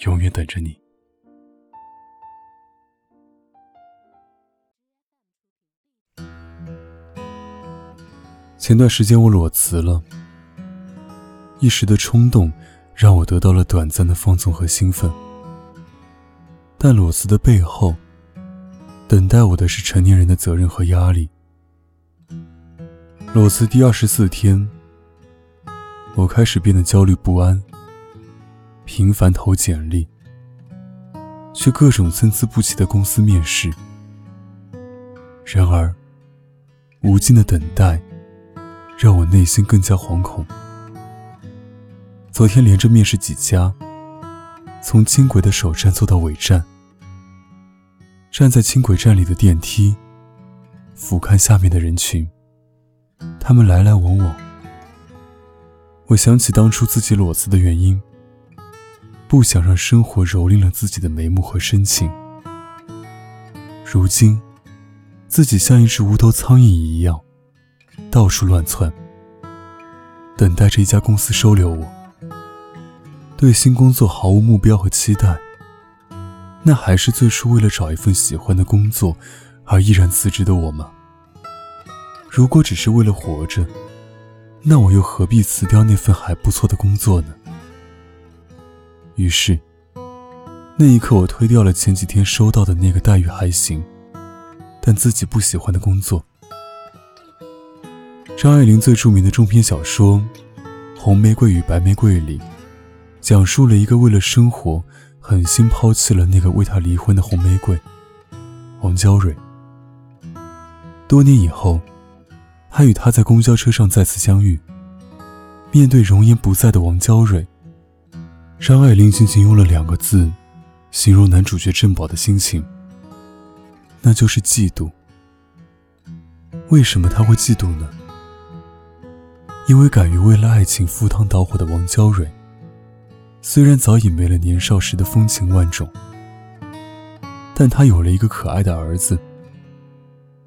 永远等着你。前段时间我裸辞了，一时的冲动让我得到了短暂的放纵和兴奋，但裸辞的背后，等待我的是成年人的责任和压力。裸辞第二十四天，我开始变得焦虑不安，频繁投简历，去各种参差不齐的公司面试。然而，无尽的等待。让我内心更加惶恐。昨天连着面试几家，从轻轨的首站坐到尾站，站在轻轨站里的电梯，俯瞰下面的人群，他们来来往往。我想起当初自己裸辞的原因，不想让生活蹂躏了自己的眉目和深情。如今，自己像一只无头苍蝇一样。到处乱窜，等待着一家公司收留我。对新工作毫无目标和期待，那还是最初为了找一份喜欢的工作而毅然辞职的我吗？如果只是为了活着，那我又何必辞掉那份还不错的工作呢？于是，那一刻我推掉了前几天收到的那个待遇还行，但自己不喜欢的工作。张爱玲最著名的中篇小说《红玫瑰与白玫瑰》里，讲述了一个为了生活狠心抛弃了那个为她离婚的红玫瑰王娇蕊。多年以后，他与她在公交车上再次相遇。面对容颜不在的王娇蕊，张爱玲仅仅用了两个字形容男主角郑宝的心情，那就是嫉妒。为什么他会嫉妒呢？因为敢于为了爱情赴汤蹈火的王娇蕊，虽然早已没了年少时的风情万种，但她有了一个可爱的儿子，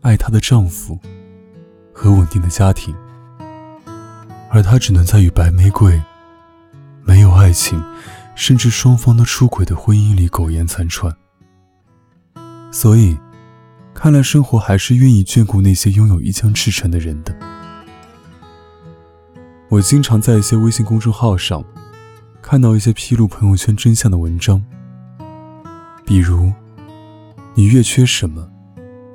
爱她的丈夫和稳定的家庭，而她只能在与白玫瑰没有爱情，甚至双方都出轨的婚姻里苟延残喘。所以，看来生活还是愿意眷顾那些拥有一腔赤诚的人的。我经常在一些微信公众号上看到一些披露朋友圈真相的文章，比如“你越缺什么，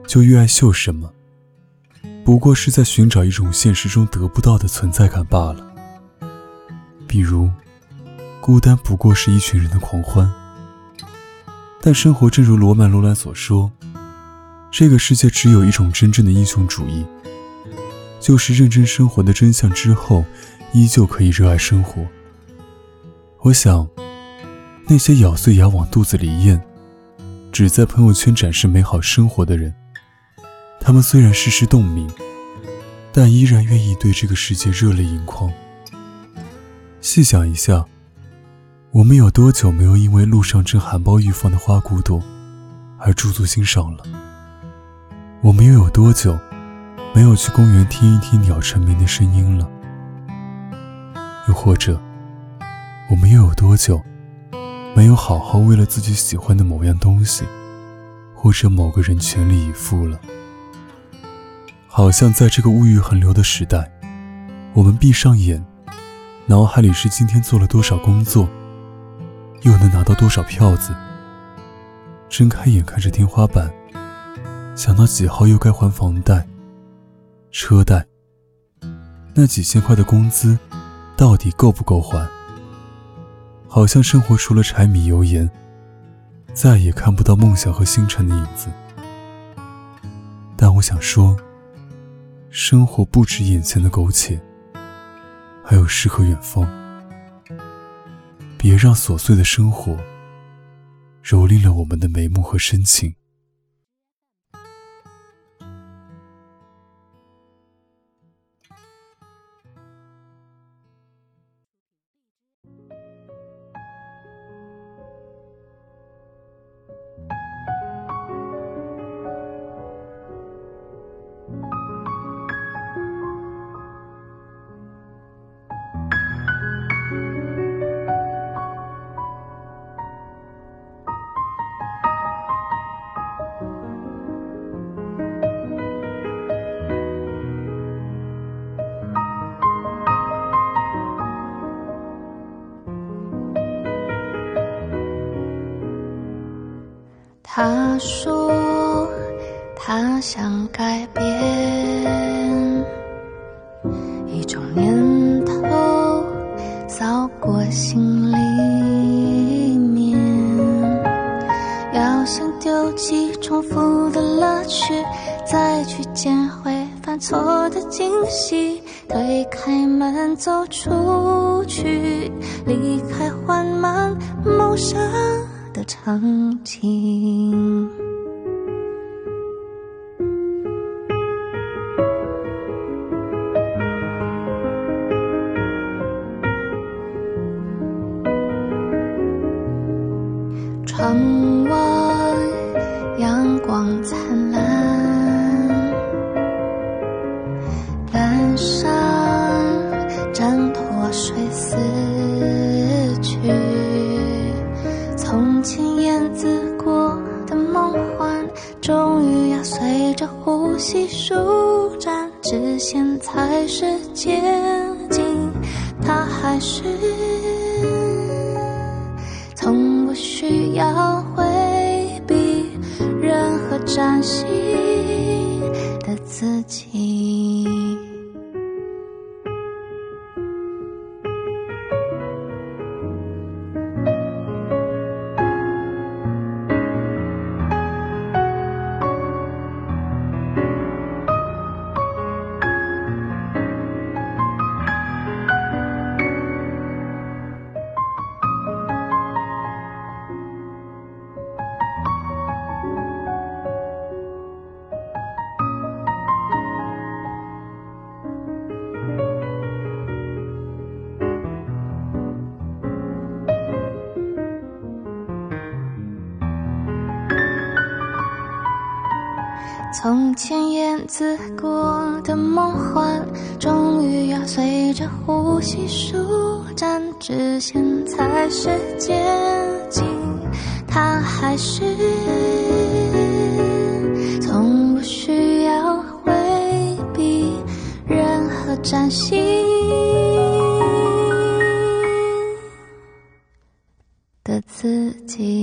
就越爱秀什么”，不过是在寻找一种现实中得不到的存在感罢了。比如“孤单不过是一群人的狂欢”，但生活正如罗曼·罗兰所说，这个世界只有一种真正的英雄主义。就是认真生活的真相之后，依旧可以热爱生活。我想，那些咬碎牙往肚子里咽，只在朋友圈展示美好生活的人，他们虽然世事洞明，但依然愿意对这个世界热泪盈眶。细想一下，我们有多久没有因为路上正含苞欲放的花骨朵而驻足欣赏了？我们又有多久？没有去公园听一听鸟成鸣的声音了，又或者，我们又有多久没有好好为了自己喜欢的某样东西，或者某个人全力以赴了？好像在这个物欲横流的时代，我们闭上眼，脑海里是今天做了多少工作，又能拿到多少票子；睁开眼看着天花板，想到几号又该还房贷。车贷，那几千块的工资，到底够不够还？好像生活除了柴米油盐，再也看不到梦想和星辰的影子。但我想说，生活不止眼前的苟且，还有诗和远方。别让琐碎的生活蹂躏了我们的眉目和深情。他说他想改变，一种念头扫过心里面，要想丢弃重复的乐趣，再去捡回犯错的惊喜，推开门走出去，离开缓慢谋生。的场景，窗外阳光灿烂，终于要随着呼吸舒展，直线才是捷径。它还是从不需要回避任何崭新的自己。从前燕子过的梦幻，终于要随着呼吸舒展，直线才是接近。它还是从不需要回避任何崭新的自己。